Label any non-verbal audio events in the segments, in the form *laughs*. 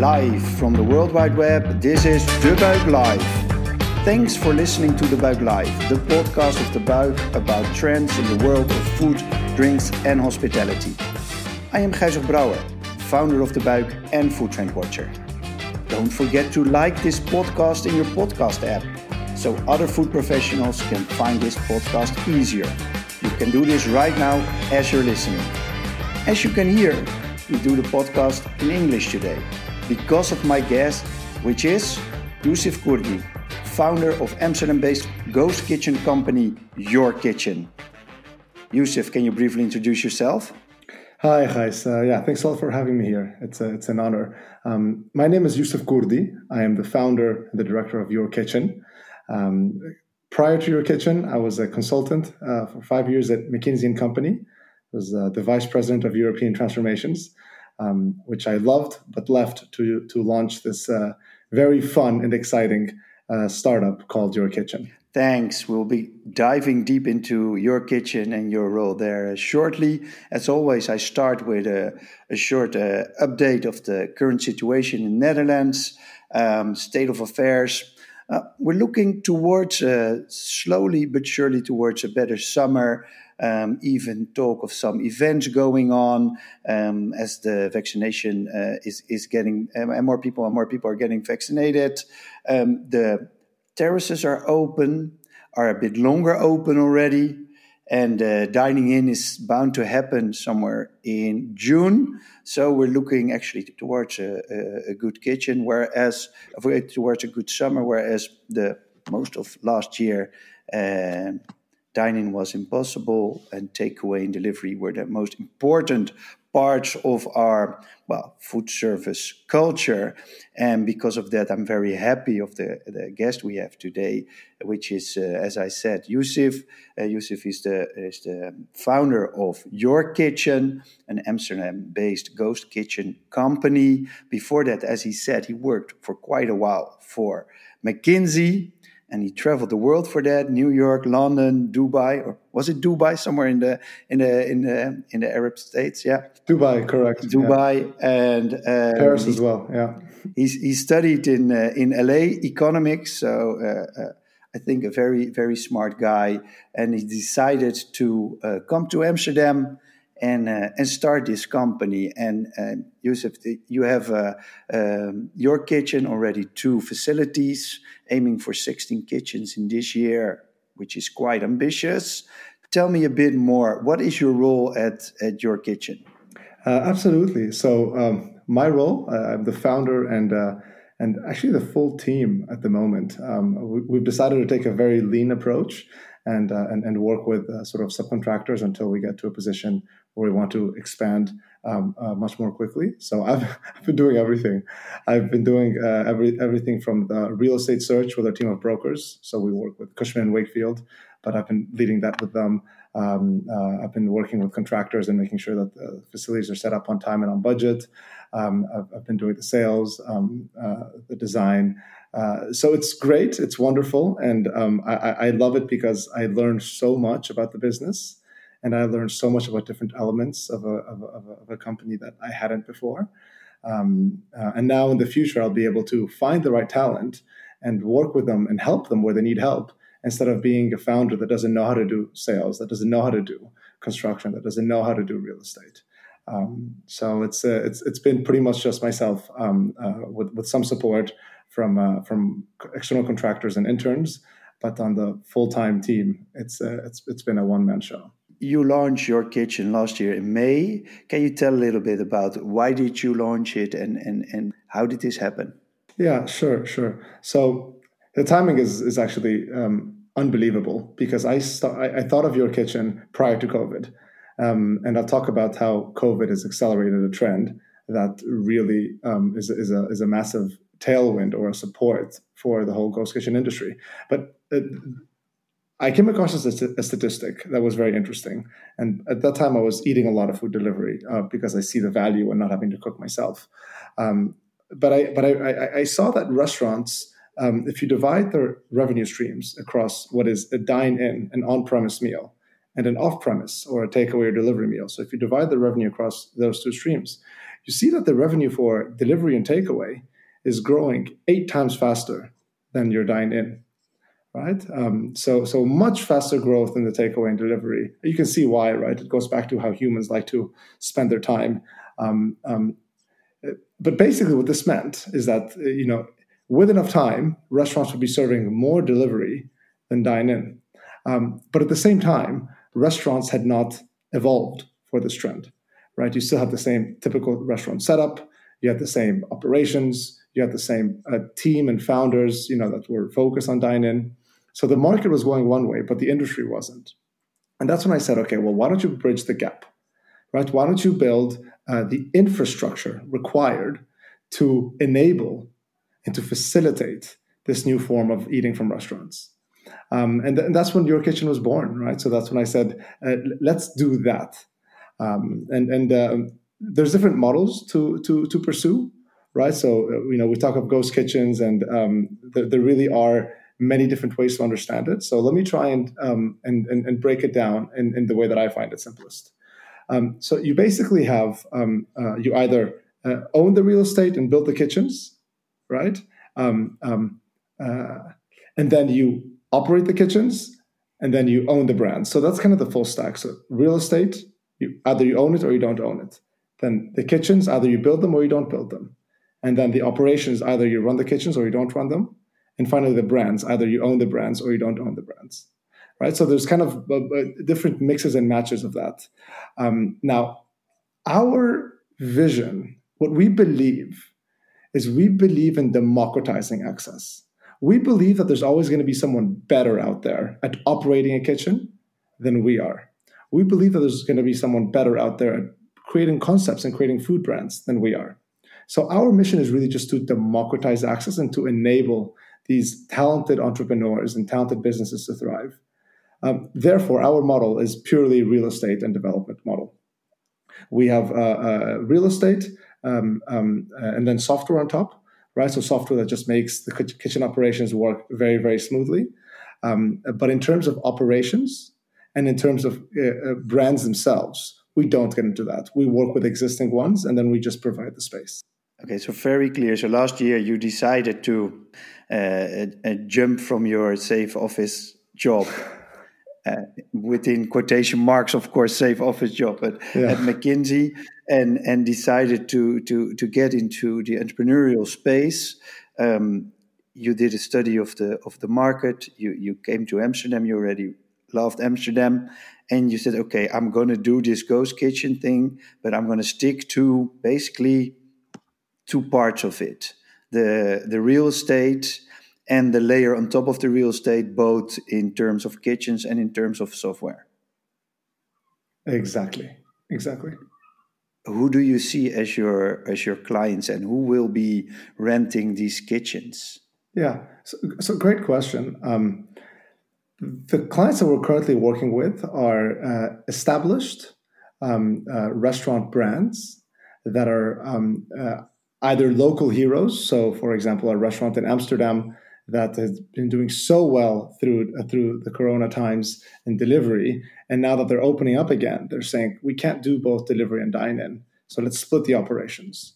Live from the World Wide Web, this is De Buik Live. Thanks for listening to De Buik Live, the podcast of De Buik about trends in the world of food, drinks, and hospitality. I am Gijs Brouwer, founder of De Buik and Food Trend Watcher. Don't forget to like this podcast in your podcast app so other food professionals can find this podcast easier. You can do this right now as you're listening. As you can hear, we do the podcast in English today because of my guest, which is Yousif Kurdi, founder of Amsterdam based ghost kitchen company Your Kitchen. Yousif, can you briefly introduce yourself? Hi, guys. Uh, yeah, thanks a lot for having me here. It's, a, it's an honor. Um, my name is Yousif Kurdi. I am the founder and the director of Your Kitchen. Um, prior to Your Kitchen, I was a consultant uh, for five years at McKinsey and Company. I was uh, the vice president of European transformations um, which I loved, but left to to launch this uh, very fun and exciting uh, startup called Your Kitchen. Thanks. We'll be diving deep into your kitchen and your role there shortly. As always, I start with a, a short uh, update of the current situation in Netherlands, um, state of affairs. Uh, we're looking towards, uh, slowly but surely, towards a better summer um, even talk of some events going on um, as the vaccination uh, is is getting um, and more people and more people are getting vaccinated. Um, the terraces are open, are a bit longer open already, and uh, dining in is bound to happen somewhere in June. So we're looking actually towards a, a, a good kitchen, whereas towards a good summer, whereas the most of last year. Uh, dining was impossible and takeaway and delivery were the most important parts of our well food service culture. And because of that i'm very happy of the, the guest we have today which is uh, as i said yousif. Uh, yousif is the is the founder of your kitchen an amsterdam based ghost kitchen company. Before that as he said he worked for quite a while for mckinsey and he traveled the world for that new york london dubai or was it dubai somewhere in the in the in the in the arab states? Yeah. Dubai correct. Dubai yeah. and um, paris as well yeah. he's he studied in uh, in la economics so uh, uh, I think a very very smart guy, and he decided to uh, come to Amsterdam and uh, and start this company. And uh, Yousif, you have uh, um, your kitchen already two facilities, aiming for 16 kitchens in this year, which is quite ambitious. Tell me a bit more. What is your role at at your kitchen? Uh, absolutely. So um, my role, uh, I'm the founder and uh, and actually the full team at the moment. Um, we, have decided to take a very lean approach and, uh, and, and work with uh, sort of subcontractors until we get to a position where we want to expand um, uh, much more quickly. So I've, *laughs* I've, been doing everything. I've been doing uh, every, everything from the real estate search with our team of brokers. So we work with Cushman and Wakefield, but I've been leading that with them. Um, uh, I've been working with contractors and making sure that the facilities are set up on time and on budget. Um, I've, I've, been doing the sales, um, uh, the design. Uh, so it's great, it's wonderful, and um, I, I, love it because I learned so much about the business and I learned so much about different elements of a, of a, of a company that I hadn't before. Um, uh, and now in the future, I'll be able to find the right talent and work with them and help them where they need help instead of being a founder that doesn't know how to do sales, that doesn't know how to do construction, that doesn't know how to do real estate. Um, so it's, uh, it's it's been pretty much just myself um, uh, with with some support from uh, from external contractors and interns, but on the full time team, it's uh, it's it's been a one man show you launched your kitchen last year in May. Can you tell a little bit about why did you launch it and, and, and how did this happen? Yeah, sure, sure. So the timing is, is actually um, unbelievable because I, st- I, I, thought of your kitchen prior to COVID. Um, and I'll talk about how COVID has accelerated a trend that really um, is, is, a, is a massive tailwind or a support for the whole ghost kitchen industry. But uh, I came across a, a, statistic that was very interesting. And at that time, I was eating a lot of food delivery uh, because I see the value in not having to cook myself. Um, but I, but I, I, I, saw that restaurants, um, if you divide their revenue streams across what is a dine-in, an on-premise meal, and an off-premise or a takeaway or delivery meal. So if you divide the revenue across those two streams, you see that the revenue for delivery and takeaway is growing eight times faster than your dine in. Right, um, so so much faster growth in the takeaway and delivery. You can see why, right? It goes back to how humans like to spend their time. Um, um, but basically, what this meant is that you know, with enough time, restaurants would be serving more delivery than dine in. Um, but at the same time, restaurants had not evolved for this trend, right? You still have the same typical restaurant setup. You have the same operations. You have the same uh, team and founders, you know, that were focused on dine-in. So the market was going one way, but the industry wasn't. And that's when I said, okay, well, why don't you bridge the gap, right? Why don't you build uh, the infrastructure required to enable and to facilitate this new form of eating from restaurants? Um, and, th- and, that's when your kitchen was born, right? So that's when I said, uh, let's do that. Um, and and uh, there's different models to to to pursue, right? So uh, you know we talk of ghost kitchens, and um, there, there, really are many different ways to understand it. So let me try and um, and, and, and break it down in, in the way that I find it simplest. Um, so you basically have um, uh, you either uh, own the real estate and build the kitchens, right? Um, uh, and then you operate the kitchens, and then you own the brand. So that's kind of the full stack. So real estate, you either you own it or you don't own it. Then the kitchens, either you build them or you don't build them. And then the operations, either you run the kitchens or you don't run them. And finally, the brands, either you own the brands or you don't own the brands. Right. So there's kind of uh, uh different mixes and matches of that. Um, now, our vision, what we believe, is we believe in democratizing access we believe that there's always going to be someone better out there at operating a kitchen than we are. We believe that there's going to be someone better out there at creating concepts and creating food brands than we are. So our mission is really just to democratize access and to enable these talented entrepreneurs and talented businesses to thrive. Um, therefore, our model is purely real estate and development model. We have uh, uh, real estate um, um, uh, and then software on top right? So software that just makes the kitchen operations work very, very smoothly. Um, but in terms of operations and in terms of uh, uh, brands themselves, we don't get into that. We work with existing ones and then we just provide the space. Okay, so very clear. So last year you decided to uh, uh, jump from your safe office job. Uh, within quotation marks, of course, safe office job at, yeah. at McKinsey, and and decided to to to get into the entrepreneurial space. Um, you did a study of the of the market. You you came to Amsterdam. You already loved Amsterdam, and you said, "Okay, I'm going to do this ghost kitchen thing, but I'm going to stick to basically two parts of it: the the real estate." And the layer on top of the real estate, both in terms of kitchens and in terms of software. Exactly. Exactly who do you see as your as your clients and who will be renting these kitchens yeah so, so great question um, the clients that we're currently working with are uh, established um, uh, restaurant brands that are um, uh, either local heroes so for example a restaurant in amsterdam that has been doing so well through uh, through the corona times in delivery and now that they're opening up again they're saying we can't do both delivery and dine in so let's split the operations.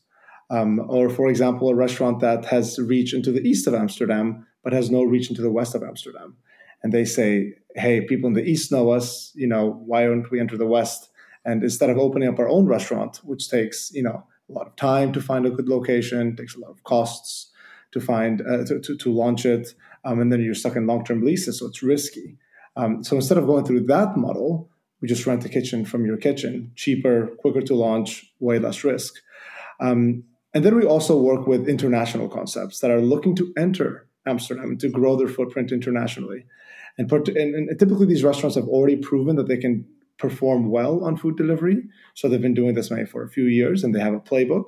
Um, or for example a restaurant that has reach into the east of amsterdam but has no reach into the west of amsterdam. And they say hey people in the east know us you know why don't we enter the west? And instead of opening up our own restaurant which takes you know a lot of time to find a good location takes a lot of costs to find uh, to, to, to, launch it, um, and then you're stuck in long term leases, so it's risky. Um, so instead of going through that model, we just rent the kitchen from your kitchen, cheaper, quicker to launch, way less risk. Um, and then we also work with international concepts that are looking to enter Amsterdam to grow their footprint internationally. And, and, and typically, these restaurants have already proven that they can perform well on food delivery. So they've been doing this maybe for a few years and they have a playbook.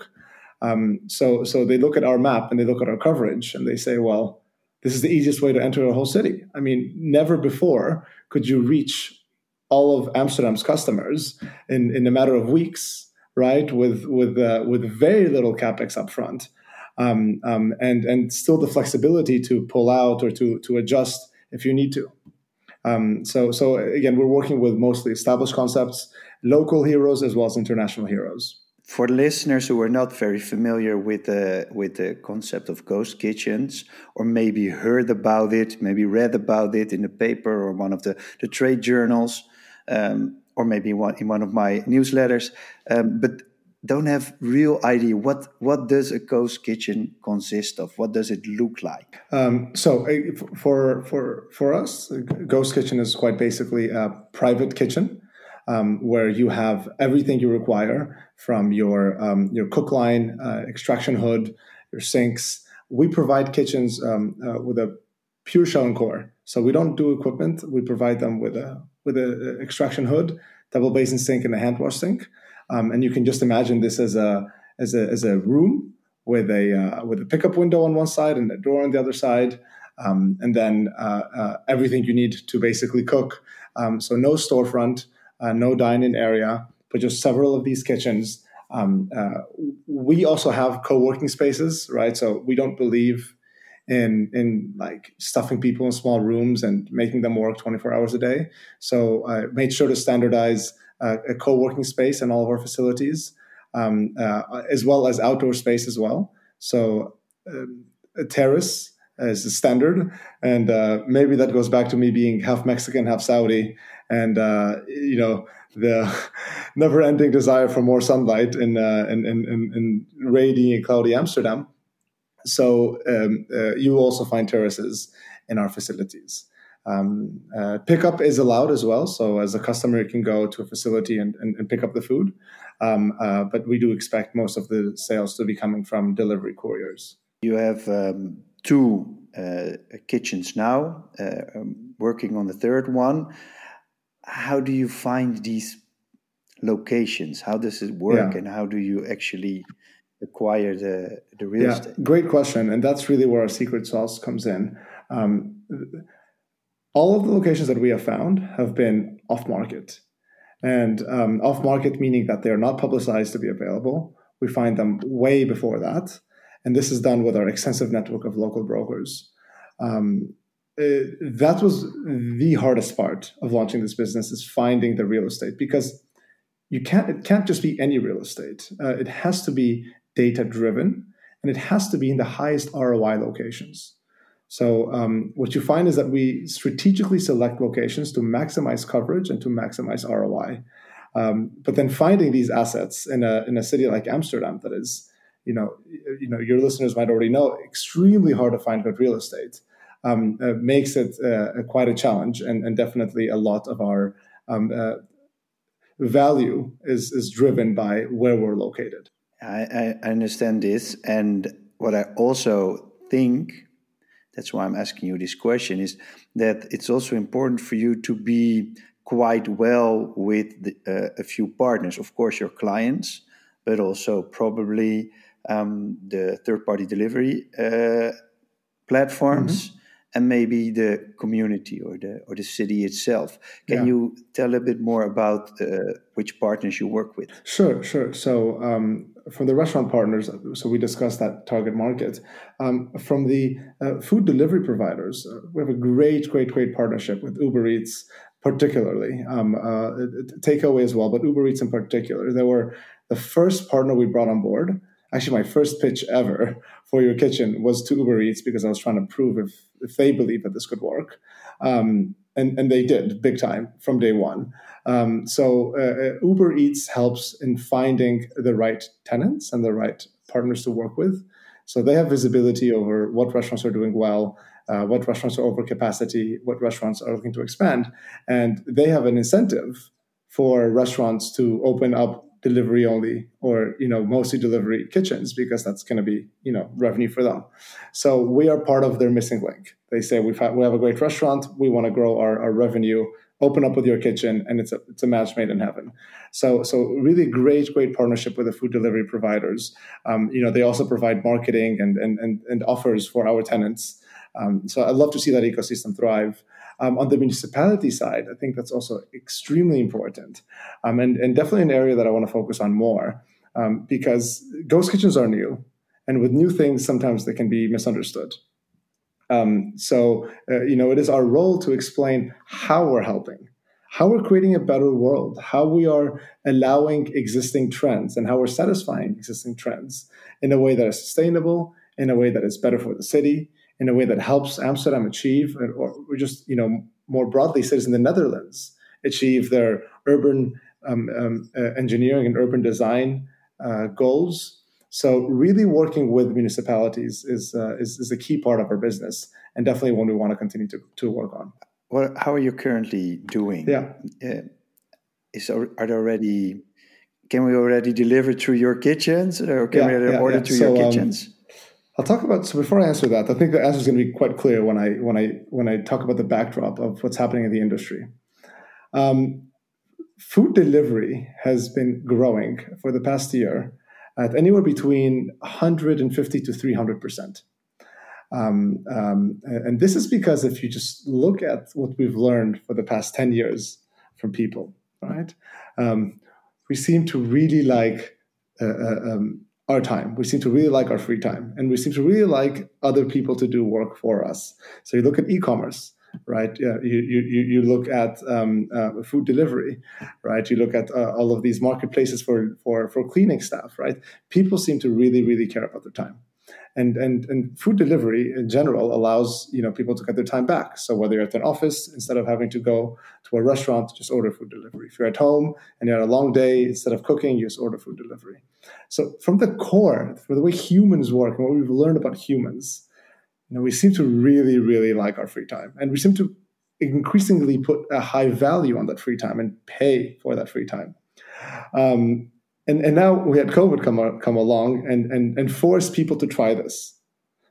Um, so, so they look at our map and they look at our coverage and they say, well, this is the easiest way to enter a whole city. I mean, never before could you reach all of Amsterdam's customers in, in a matter of weeks, right? With with uh, with very little capex upfront, um, um, and and still the flexibility to pull out or to to adjust if you need to. Um, so so again, we're working with mostly established concepts, local heroes as well as international heroes. For listeners who are not very familiar with the with the concept of ghost kitchens, or maybe heard about it, maybe read about it in the paper or one of the, the trade journals, um, or maybe one, in one of my newsletters, um, but don't have real idea what what does a ghost kitchen consist of what does it look like um, so for for for us ghost kitchen is quite basically a private kitchen um, where you have everything you require from your um, your cook line, uh, extraction hood, your sinks. We provide kitchens um, uh, with a pure shell and core, so we don't do equipment. We provide them with a with a extraction hood, double basin sink, and a hand wash sink. Um, and you can just imagine this as a as a as a room with a uh, with a pickup window on one side and a door on the other side. Um, and then uh, uh, everything you need to basically cook. Um, so no storefront, uh, no dine-in area, but just several of these kitchens. Um, uh, we also have co-working spaces, right? So we don't believe in in like stuffing people in small rooms and making them work 24 hours a day. So I made sure to standardize uh, a co-working space in all of our facilities, um, uh, as well as outdoor space as well. So um, a terrace is a standard, and uh, maybe that goes back to me being half Mexican, half Saudi, and uh, you know the *laughs* never-ending desire for more sunlight in uh, in, in, in, rainy and cloudy Amsterdam. So um, uh, you also find terraces in our facilities. Um, uh, pickup is allowed as well. So as a customer, you can go to a facility and, and, and pick up the food. Um, uh, but we do expect most of the sales to be coming from delivery couriers. You have um, two uh, kitchens now, uh, um, working on the third one how do you find these locations? How does it work, yeah. and how do you actually acquire the the real yeah, estate? Great question, and that's really where our secret sauce comes in. Um, all of the locations that we have found have been off market, and um, off market meaning that they are not publicized to be available. We find them way before that, and this is done with our extensive network of local brokers. Um, uh, that was the hardest part of launching this business is finding the real estate because you can't it can't just be any real estate uh, it has to be data driven and it has to be in the highest roi locations so um, what you find is that we strategically select locations to maximize coverage and to maximize roi um, but then finding these assets in a in a city like amsterdam that is you know you know your listeners might already know extremely hard to find good real estate um, uh, makes it uh, quite a challenge, and, and, definitely a lot of our um, uh, value is is driven by where we're located. I, I understand this, and what I also think that's why I'm asking you this question is that it's also important for you to be quite well with the, uh, a few partners, of course, your clients, but also probably um, the third party delivery uh, platforms. Mm-hmm and maybe the community or the or the city itself. Can yeah. you tell a bit more about uh, which partners you work with? Sure, sure. So um, from the restaurant partners, so we discussed that target market. Um, from the uh, food delivery providers, uh, we have a great, great, great partnership with Uber Eats, particularly um, uh, takeaway as well, but Uber Eats in particular. They were the first partner we brought on board actually my first pitch ever *laughs* for your kitchen was to Uber Eats because I was trying to prove if, if they believe that this could work. Um, and, and they did big time from day one. Um, so uh, uh, Uber Eats helps in finding the right tenants and the right partners to work with. So they have visibility over what restaurants are doing well, uh, what restaurants are over capacity, what restaurants are looking to expand, and they have an incentive for restaurants to open up delivery only or you know mostly delivery kitchens because that's going to be you know revenue for them. So we are part of their missing link. They say we've had, we have a great restaurant. We want to grow our, our revenue. Open up with your kitchen and it's a, it's a match made in heaven. So so really great great partnership with the food delivery providers. Um, you know they also provide marketing and and, and, and offers for our tenants. Um, so i'd love to see that ecosystem thrive um, on the municipality side, I think that's also extremely important um, and, and definitely an area that I want to focus on more um, because ghost kitchens are new. And with new things, sometimes they can be misunderstood. Um, so, uh, you know, it is our role to explain how we're helping, how we're creating a better world, how we are allowing existing trends, and how we're satisfying existing trends in a way that is sustainable, in a way that is better for the city, in a way that helps Amsterdam achieve, or, or just you know more broadly, cities in the Netherlands achieve their urban um, um, uh, engineering and urban design uh, goals. So, really working with municipalities is, uh, is, is a key part of our business, and definitely one we want to continue to, to work on. What, how are you currently doing? Yeah, uh, is are there already? Can we already deliver through your kitchens, or can yeah, we order yeah. through so, your um, kitchens? Um, I'll talk about so before I answer that, I think the answer is going to be quite clear when I when I when I talk about the backdrop of what's happening in the industry. Um, food delivery has been growing for the past year at anywhere between 150 to 300 percent. Um, um, and this is because if you just look at what we've learned for the past 10 years from people, right? Um, we seem to really like uh, uh, um, our time. We seem to really like our free time. And we seem to really like other people to do work for us. So you look at e commerce right? you, you, you look at um, uh, food delivery, right? You look at uh, all of these marketplaces for, for, for cleaning stuff, right? People seem to really, really care about their time. And, and, and food delivery in general allows you know people to get their time back. So whether you're at an office, instead of having to go to a restaurant, just order food delivery. If you're at home and you had a long day, instead of cooking, you just order food delivery. So from the core, from the way humans work and what we've learned about humans, you know, we seem to really, really like our free time, and we seem to increasingly put a high value on that free time and pay for that free time. Um, and, and now we had COVID come come along and, and and force people to try this,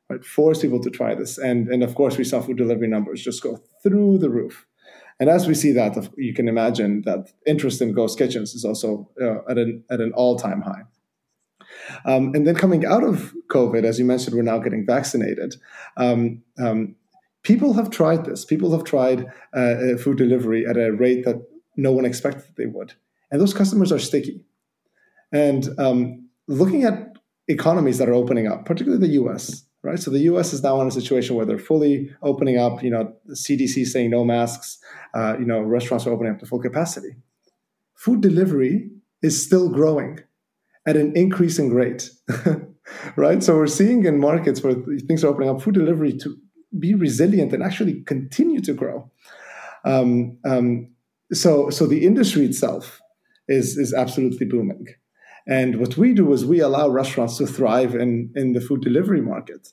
right? Force people to try this, and and of course we saw food delivery numbers just go through the roof. And as we see that, you can imagine that interest in ghost kitchens is also uh, at an at an all time high. Um, and then coming out of COVID, as you mentioned, we're now getting vaccinated. Um, um, people have tried this. People have tried uh, uh, food delivery at a rate that no one expected they would. And those customers are sticky. And um, looking at economies that are opening up, particularly the US, right? So the US is now in a situation where they're fully opening up, you know, the CDC saying no masks, uh, you know, restaurants are opening up to full capacity. Food delivery is still growing at an increasing rate, *laughs* right? So we're seeing in markets where things are opening up, food delivery to be resilient and actually continue to grow. Um, um, so, so the industry itself is is absolutely booming. And what we do is we allow restaurants to thrive in in the food delivery market.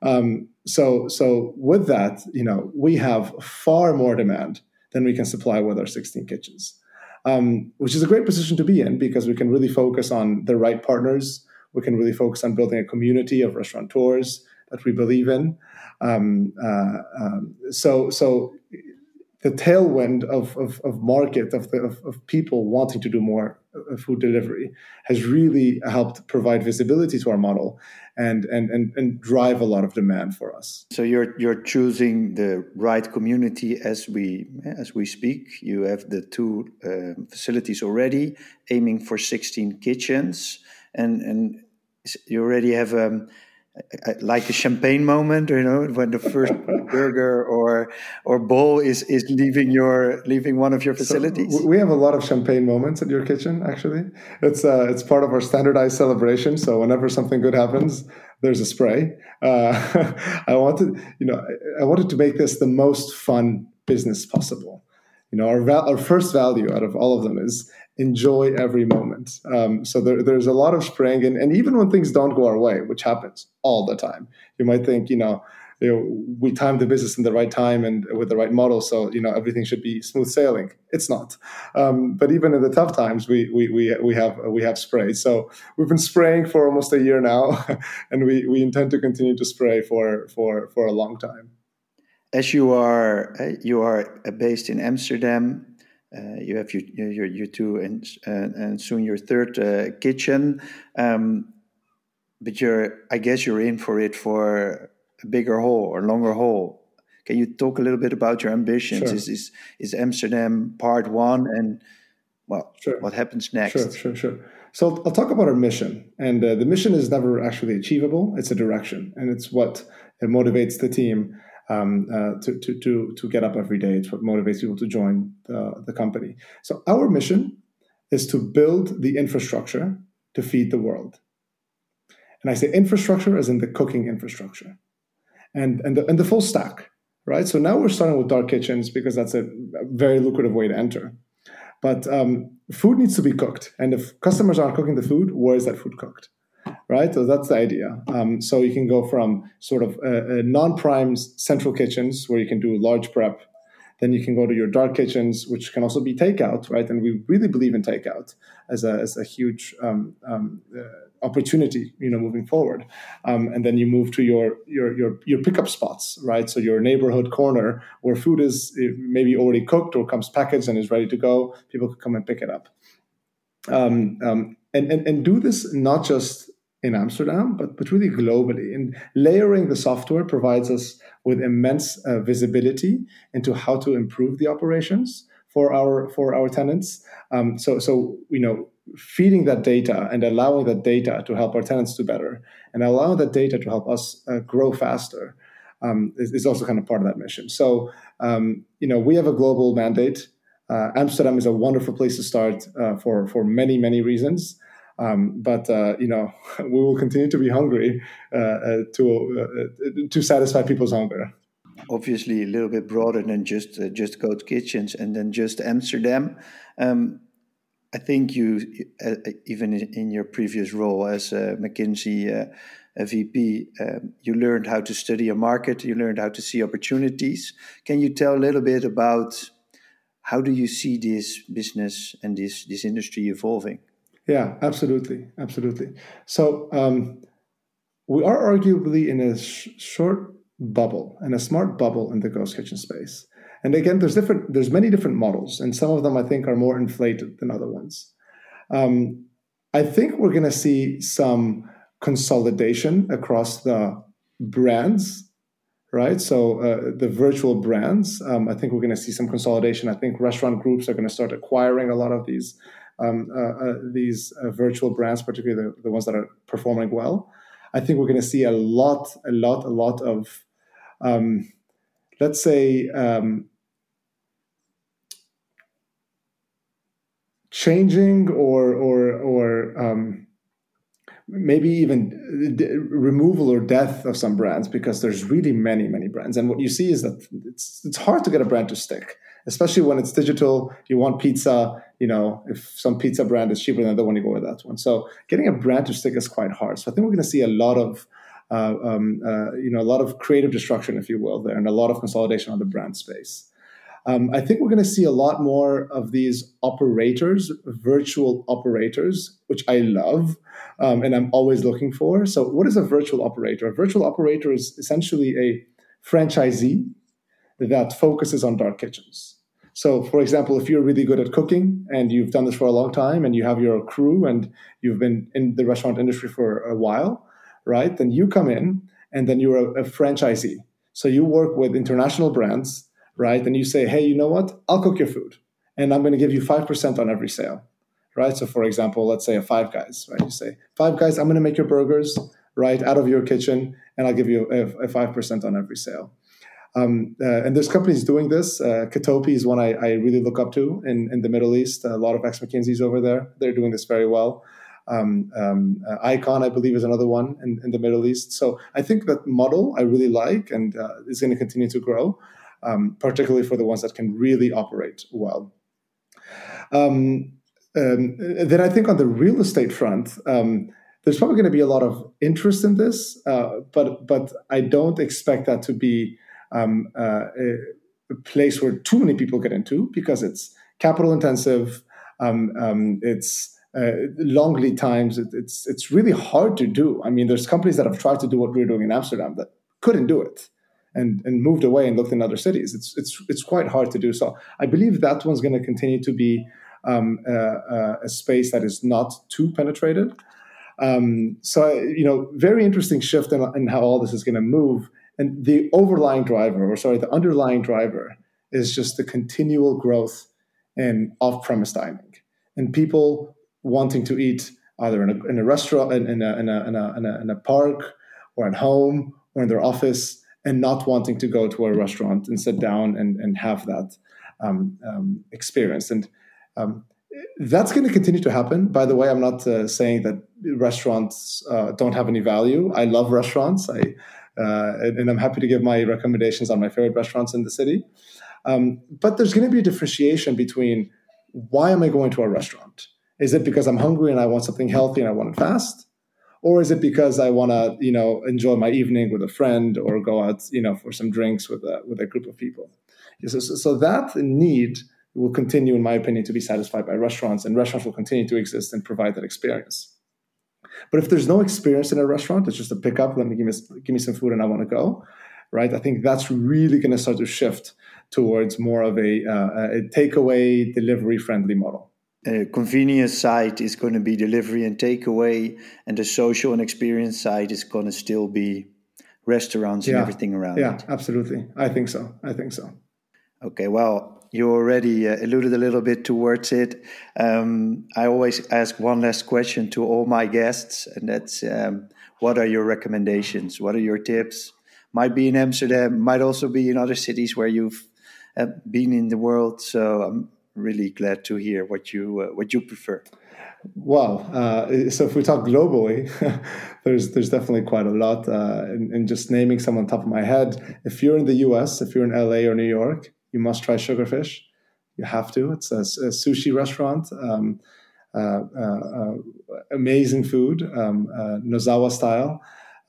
Um, so, so with that, you know, we have far more demand than we can supply with our 16 kitchens um, which is a great position to be in because we can really focus on the right partners. We can really focus on building a community of restaurateurs that we believe in. Um, uh, um, so, so the tailwind of, of, of market of, the, of, of, people wanting to do more uh, food delivery has really helped provide visibility to our model and, and, and, and drive a lot of demand for us. So you're you're choosing the right community as we as we speak. You have the two uh, facilities already, aiming for 16 kitchens, and and you already have um, like a champagne moment, you know, when the first burger or or bowl is is leaving your leaving one of your facilities. So we have a lot of champagne moments at your kitchen. Actually, it's uh, it's part of our standardized celebration. So whenever something good happens, there's a spray. Uh, *laughs* I wanted, you know, I wanted to make this the most fun business possible. You know, our val- our first value out of all of them is enjoy every moment. Um, so there, there's a lot of spraying, and, and even when things don't go our way, which happens all the time, you might think, you know, you know, we timed the business in the right time and with the right model, so you know everything should be smooth sailing. It's not. Um, but even in the tough times, we we we we have we have sprayed. So we've been spraying for almost a year now, *laughs* and we we intend to continue to spray for for for a long time. As you are uh, you are based in Amsterdam, you have your, your, your two and, uh, and soon your third uh, kitchen. Um, but you're, I guess you're in for it for a bigger hole or longer hole. Can you talk a little bit about your ambitions? Sure. Is, is, is Amsterdam part one and well, sure. what happens next? Sure, sure, sure. So I'll talk about our mission. And uh, the mission is never actually achievable. It's a direction and it's what motivates the team um, uh, to, to, to, to get up every day. It's what motivates people to join the, the company. So our mission is to build the infrastructure to feed the world. And I say infrastructure as in the cooking infrastructure and, and, the, and the full stack, right? So now we're starting with dark kitchens because that's a, very lucrative way to enter. But um, food needs to be cooked. And if customers aren't cooking the food, where is that food cooked? Right? So that's the idea. Um, so you can go from sort of uh, uh, non prime central kitchens where you can do large prep then you can go to your dark kitchens, which can also be takeout, right? And we really believe in takeout as a, as a huge um, um, uh, opportunity, you know, moving forward. Um, and then you move to your, your your your pickup spots, right? So your neighborhood corner where food is eh, maybe already cooked or comes packaged and is ready to go. People can come and pick it up. Um, um, and, and and do this not just in Amsterdam, but, but really globally. And layering the software provides us with immense uh, visibility into how to improve the operations for our for our tenants. Um, so so you know feeding that data and allowing that data to help our tenants do better and allowing that data to help us uh, grow faster um, is, is, also kind of part of that mission. So um, you know we have a global mandate. Uh, Amsterdam is a wonderful place to start uh, for for many many reasons. Um, but uh, you know, *laughs* we will continue to be hungry uh, uh to uh, to satisfy people's hunger. Obviously, a little bit broader than just uh, just Ghost Kitchens and then just Amsterdam. Um, I think you, even in your previous role as a McKinsey a VP, um, you learned how to study a market. You learned how to see opportunities. Can you tell a little bit about how do you see this business and this this industry evolving? Yeah, absolutely, absolutely. So um, we are arguably in a sh- short bubble and a smart bubble in the ghost kitchen space. And again, there's different, there's many different models, and some of them I think are more inflated than other ones. Um, I think we're going to see some consolidation across the brands right? So uh, the virtual brands, um, I think we're going to see some consolidation. I think restaurant groups are going to start acquiring a lot of these um, uh, uh, these uh, virtual brands, particularly the, the, ones that are performing well, I think we're going to see a lot, a lot, a lot of, um, let's say, um, changing or or or um, maybe even d- removal or death of some brands because there's really many many brands. And what you see is that it's it's hard to get a brand to stick especially when it's digital. You want pizza, you know, if some pizza brand is cheaper than the one, you go with that one. So getting a brand to stick is quite hard. So I think we're going to see a lot of, uh, um, uh, you know, a lot of creative destruction, if you will, there, and a lot of consolidation on the brand space. Um, I think we're going to see a lot more of these operators, virtual operators, which I love um, and I'm always looking for. So, what is a virtual operator? A virtual operator is essentially a franchisee that focuses on dark kitchens. So, for example, if you're really good at cooking and you've done this for a long time and you have your crew and you've been in the restaurant industry for a while, right? Then you come in and then you're a, a franchisee. So you work with international brands, right? And you say, hey, you know what? I'll cook your food and I'm going to give you 5% on every sale, right? So, for example, let's say a Five Guys, right? You say, Five Guys, I'm going to make your burgers, right, out of your kitchen and I'll give you a, a 5% on every sale. Um, uh, and there's companies doing this. Uh, Kitopi is one I, I, really look up to in, in the Middle East. A lot of ex McKinsey's over there. They're doing this very well. Um, um, uh, Icon, I believe, is another one in, in, the Middle East. So I think that model I really like and uh, is going to continue to grow, um, particularly for the ones that can really operate well. Um, um, then I think on the real estate front, there's probably going to be a lot of interest in this, uh, but but I don't expect that to be um, uh, a place where too many people get into because it's capital intensive. Um, um, it's uh, long lead times. It, it's it's really hard to do. I mean, there's companies that have tried to do what we're doing in Amsterdam that couldn't do it, and and moved away and looked in other cities. It's it's it's quite hard to do. So I believe that one's going to continue to be um, uh, uh, a space that is not too penetrated. Um, so you know, very interesting shift in, in how all this is going to move. And the overlying driver, or sorry, the underlying driver is just the continual growth in off-premise dining and people wanting to eat either in a, in a restaurant, in, in, a, in, a, in, a, in a park, or at home, or in their office, and not wanting to go to a restaurant and sit down and, and have that um, um, experience. And um, that's going to continue to happen. By the way, I'm not uh, saying that restaurants uh, don't have any value. I love restaurants. I uh, and, and, I'm happy to give my recommendations on my favorite restaurants in the city. Um, but there's going to be a differentiation between why am I going to a restaurant? Is it because I'm hungry and I want something healthy and I want it fast? Or is it because I want to, you know, enjoy my evening with a friend or go out, you know, for some drinks with a, with a group of people? So, so that need will continue, in my opinion, to be satisfied by restaurants, and restaurants will continue to exist and provide that experience. But if there's no experience in a restaurant, it's just a pickup. Let me give me give me some food, and I want to go. Right? I think that's really going to start to shift towards more of a, uh, a takeaway delivery friendly model. A convenience side is going to be delivery and takeaway, and the social and experience side is going to still be restaurants yeah. and everything around yeah, it. absolutely. I think so. I think so. Okay, well, you already uh, alluded a little bit towards it. Um, I always ask one last question to all my guests, and that's um, what are your recommendations? What are your tips? Might be in Amsterdam, might also be in other cities where you've uh, been in the world. So I'm really glad to hear what you uh, what you prefer. Well, uh, so if we talk globally, *laughs* there's there's definitely quite a lot. Uh, and, and, just naming some on top of my head, if you're in the U.S., if you're in L.A. or New York, you must try Sugarfish. You have to. It's a, a sushi restaurant. Um, uh, uh, uh amazing food, um, uh, Nozawa style.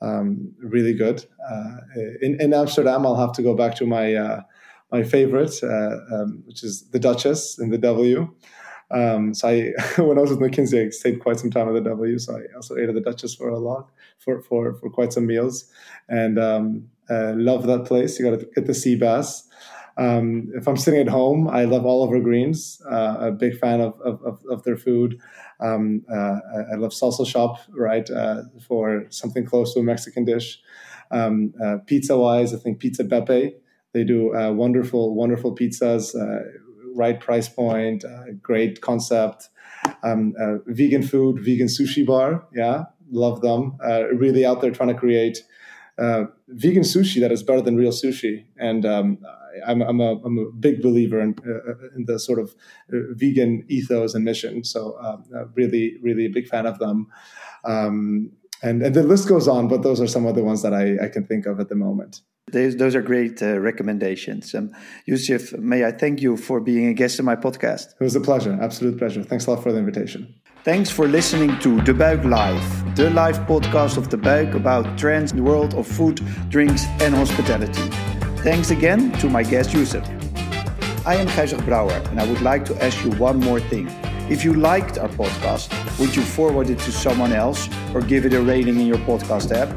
Um, really good. Uh, in, in Amsterdam, I'll have to go back to my my favorite, um, which is the Duchess in the W. Um, so I, *laughs* when I was with McKinsey, I stayed quite some time at the W. So I also ate at the Duchess for a lot, for for for quite some meals, and um, uh, love that place. You got to get the sea bass. Um, if I'm sitting at home, I love Oliver Greens. Uh, a big fan of of, of their food. Um, uh, I love Salsa Shop, right, uh, for something close to a Mexican dish. Um, uh, pizza wise, I think Pizza Beppe. They do uh, wonderful, wonderful pizzas. Uh, right price point, great concept. Um, vegan food, vegan sushi bar. Yeah, love them. really out there trying to create. Vegan sushi that is better than real sushi, and um, I'm, I'm, a, I'm a big believer in, uh, in the sort of uh, vegan ethos and mission. So um, uh, really, really a big fan of them. Um, and, and the list goes on, but those are some of the ones that I, I can think of at the moment. Those, those are great uh, recommendations. Um, Yousif, may I thank you for being a guest in my podcast. It was a pleasure, absolute pleasure. Thanks a lot for the invitation. Thanks for listening to De Buik Live, the live podcast of De Buik about trends in the world of food, drinks, and hospitality. Thanks again to my guest Yousif. I am Gijzer Brouwer and I would like to ask you one more thing. If you liked our podcast, would you forward it to someone else or give it a rating in your podcast app?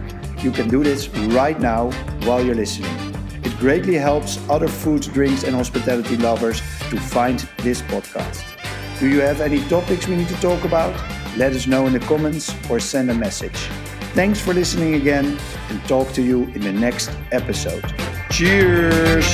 You can do this right now while you're listening. It greatly helps other food, drinks, and hospitality lovers to find this podcast. Do you have any topics we need to talk about? Let us know in the comments or send a message. Thanks for listening again and talk to you in the next episode. Cheers!